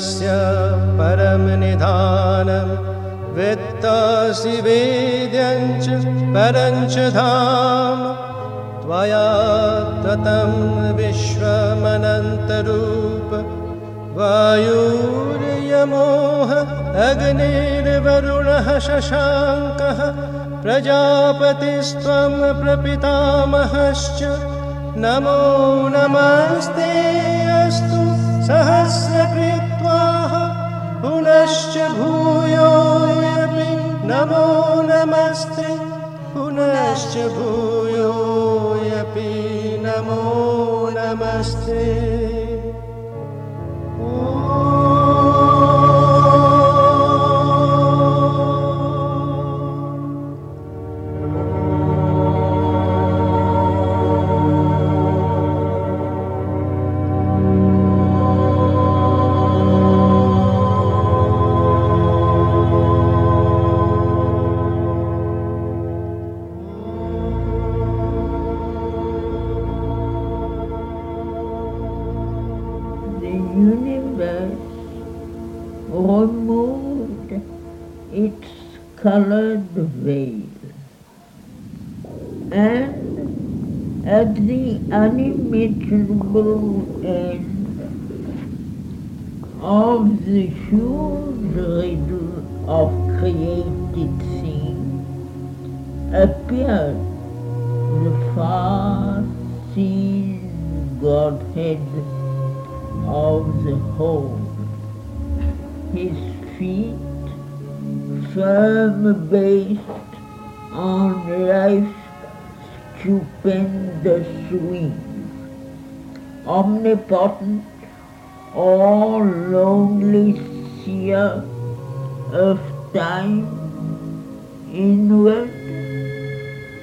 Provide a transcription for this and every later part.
विश्वस्य परं निधानं वेत्तासि वेद्यञ्च परञ्च धाम। त्वया ततं विश्वमनन्तरूप वायुर्यमोह अग्निर्वरुणः शशाङ्कः प्रजापतिस्त्वं प्रपितामहश्च। नमो नमस्ते अस्तु सहस्रकृत्वाः पुनश्च भूयोऽपि नमो नमस्ते पुनश्च भूयोऽपि नमो नमस्ते unimaginable end um, of the huge riddle of created things appeared the far-seen Godhead of the whole. His feet firm based on life's stupendous wing, omnipotent, all lonely seer of time, inward,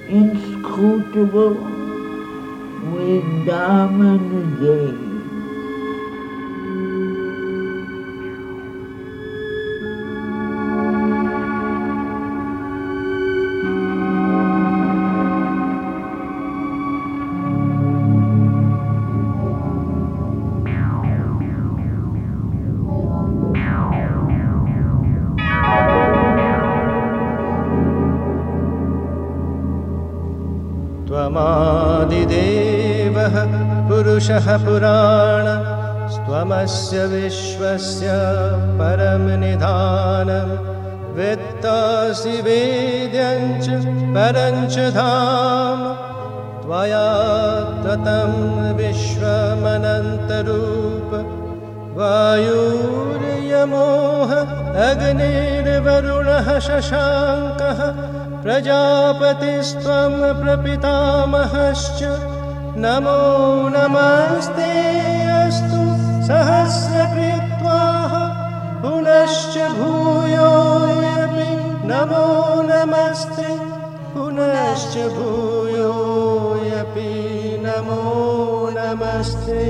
inscrutable, with diamond gaze. पुरुषः पुराण स्वमस्य विश्वस्य परं निधानं। वेत्तासि वेद्यञ्च परञ्च धाम। त्वया ततं विश्वमनन्तरूप। वायुर्यमोह अग्निर्वरुणः शशाङ्कः प्रजापतिस्त्वं प्रपितामहश्च नमो नमस्ते अस्तु सहस्रकृत्वाः पुनश्च भूयोऽपि नमो नमस्ते पुनश्च भूयोऽपि नमो नमस्ते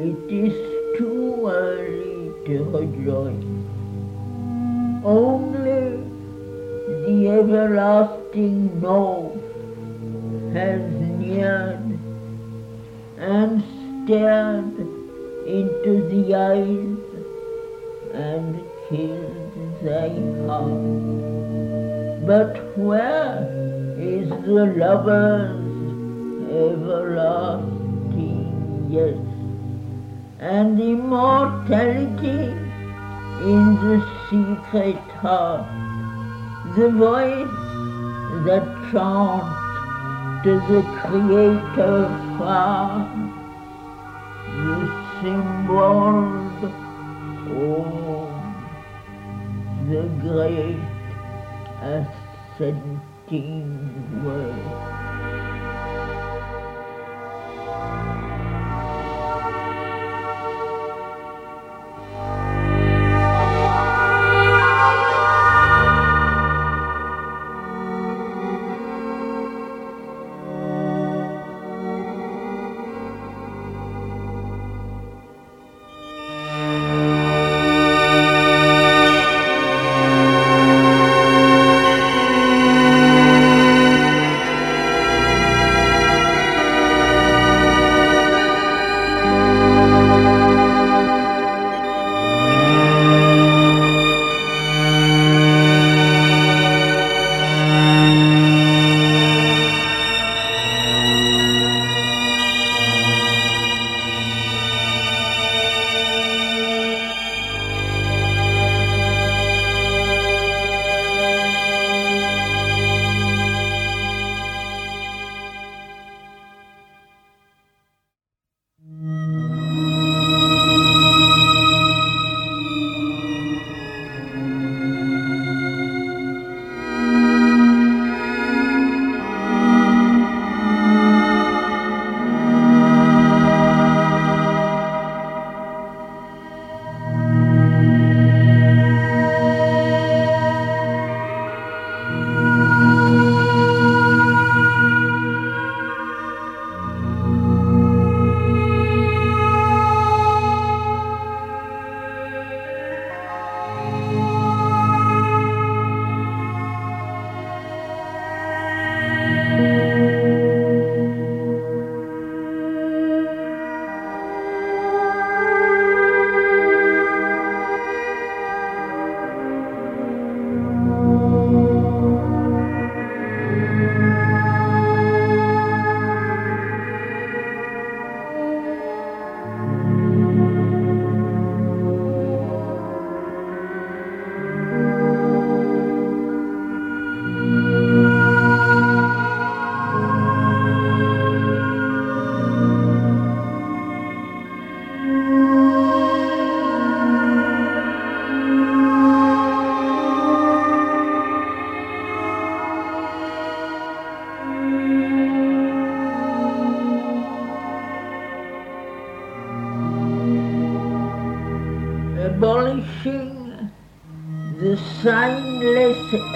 it is too early to rejoice. Only the everlasting no has neared and stared into the eyes and killed thy heart. But where is the lover's everlasting yes and immortality in the secret heart, the voice that chants to the Creator far, the symbol, of the great ascending word.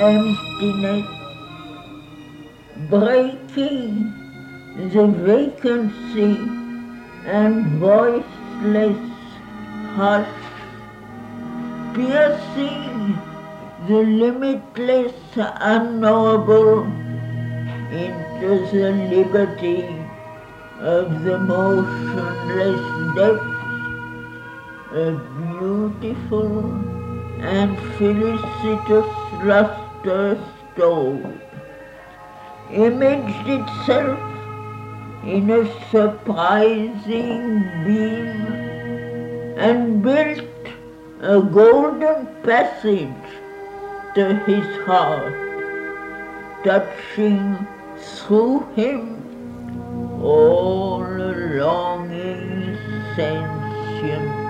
Emptiness, breaking the vacancy and voiceless hush, piercing the limitless unknowable into the liberty of the motionless depths a beautiful and felicitous luster stole imaged itself in a surprising beam and built a golden passage to his heart, touching through him all longing sentient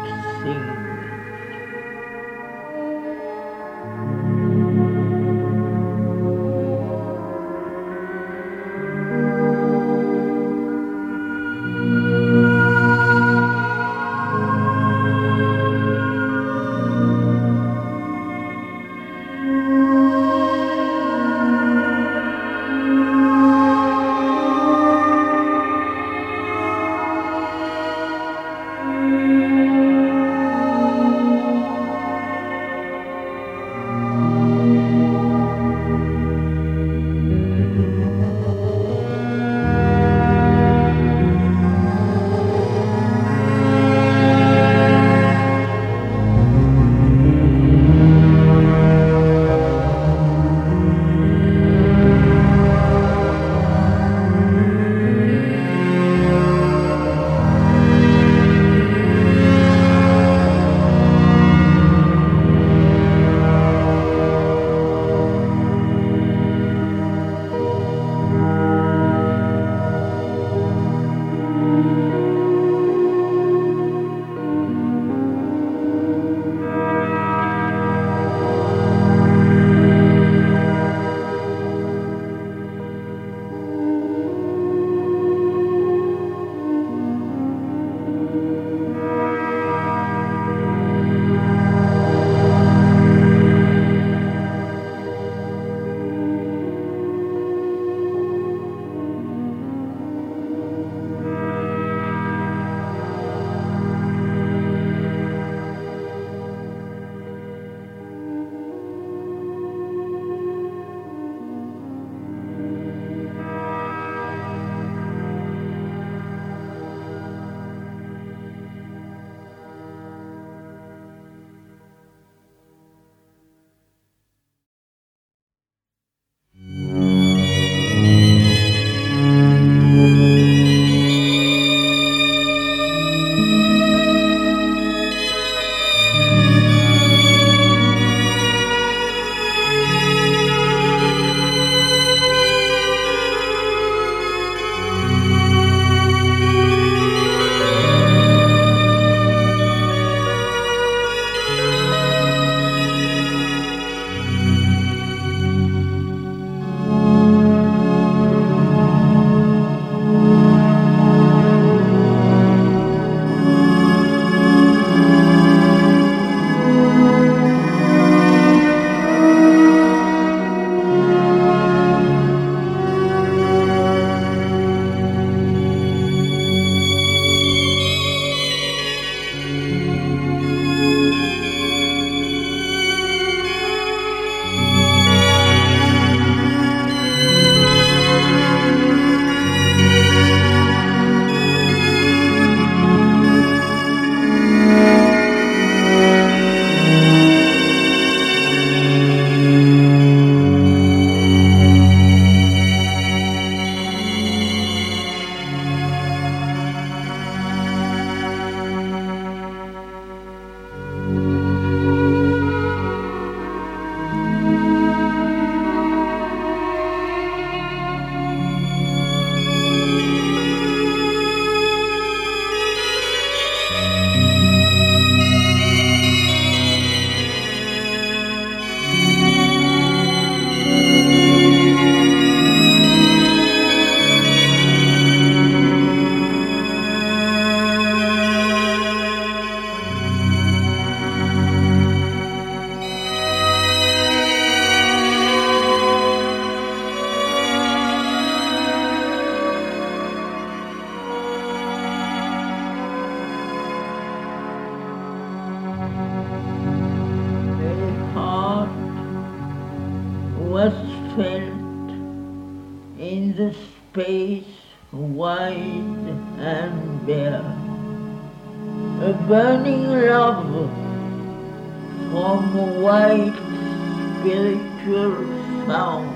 spiritual sound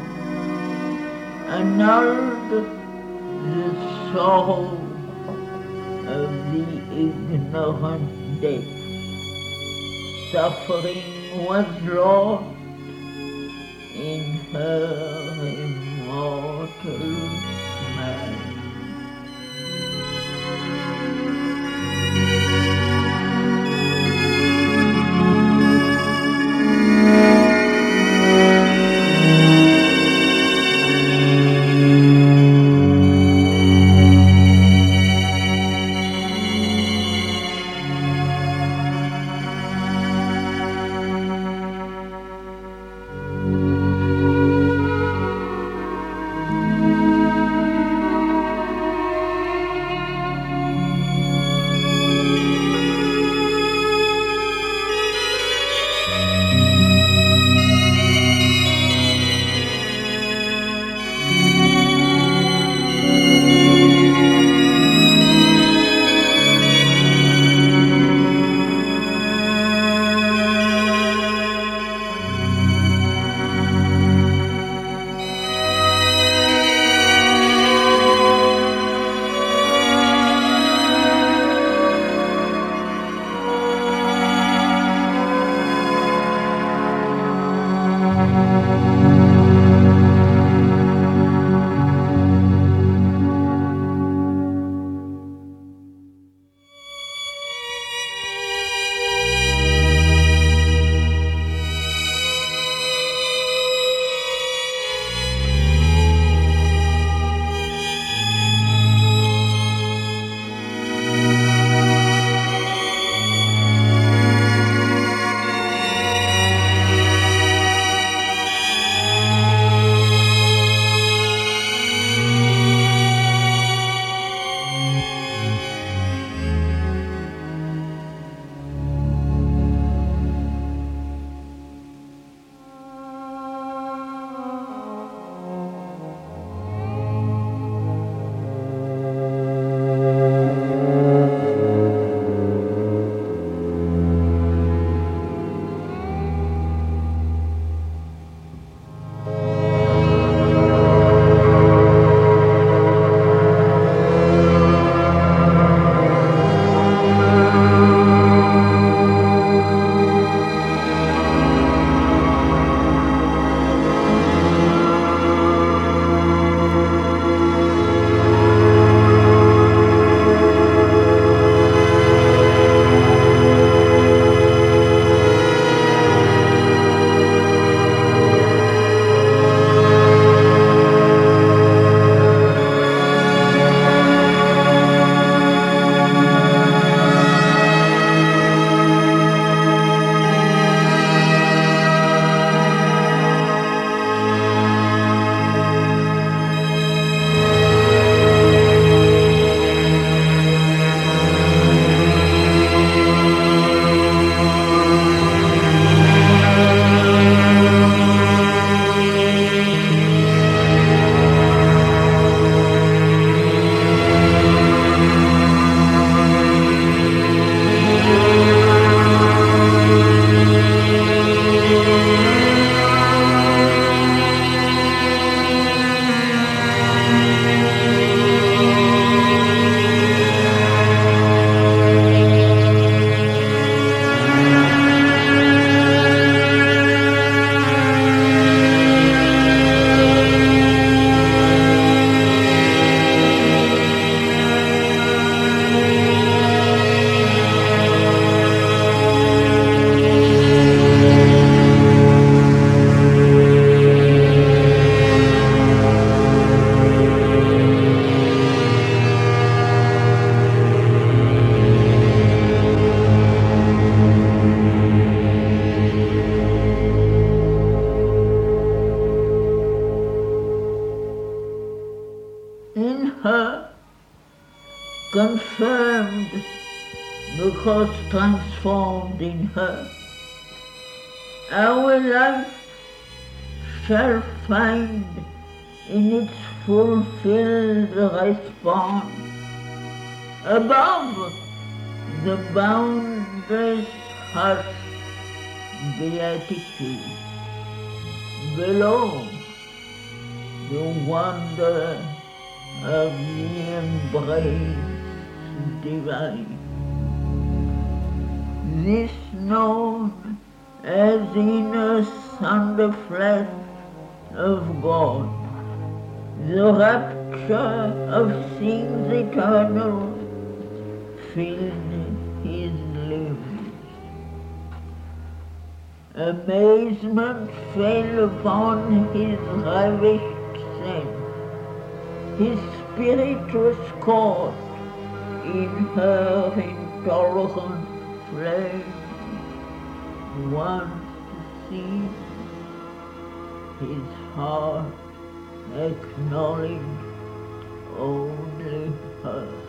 annulled the soul of the ignorant dead. Suffering was lost in her immortal smile. In her confirmed because transformed in her. Our life shall find in its fulfilled response above the boundless hush beatitude below the wonder of the embrace divine. This known as inner thunder flash of God, the rapture of things eternal filled his limbs. Amazement fell upon his ravished sense. His spirit was caught in her intolerant flame. Once to see his heart acknowledged only her.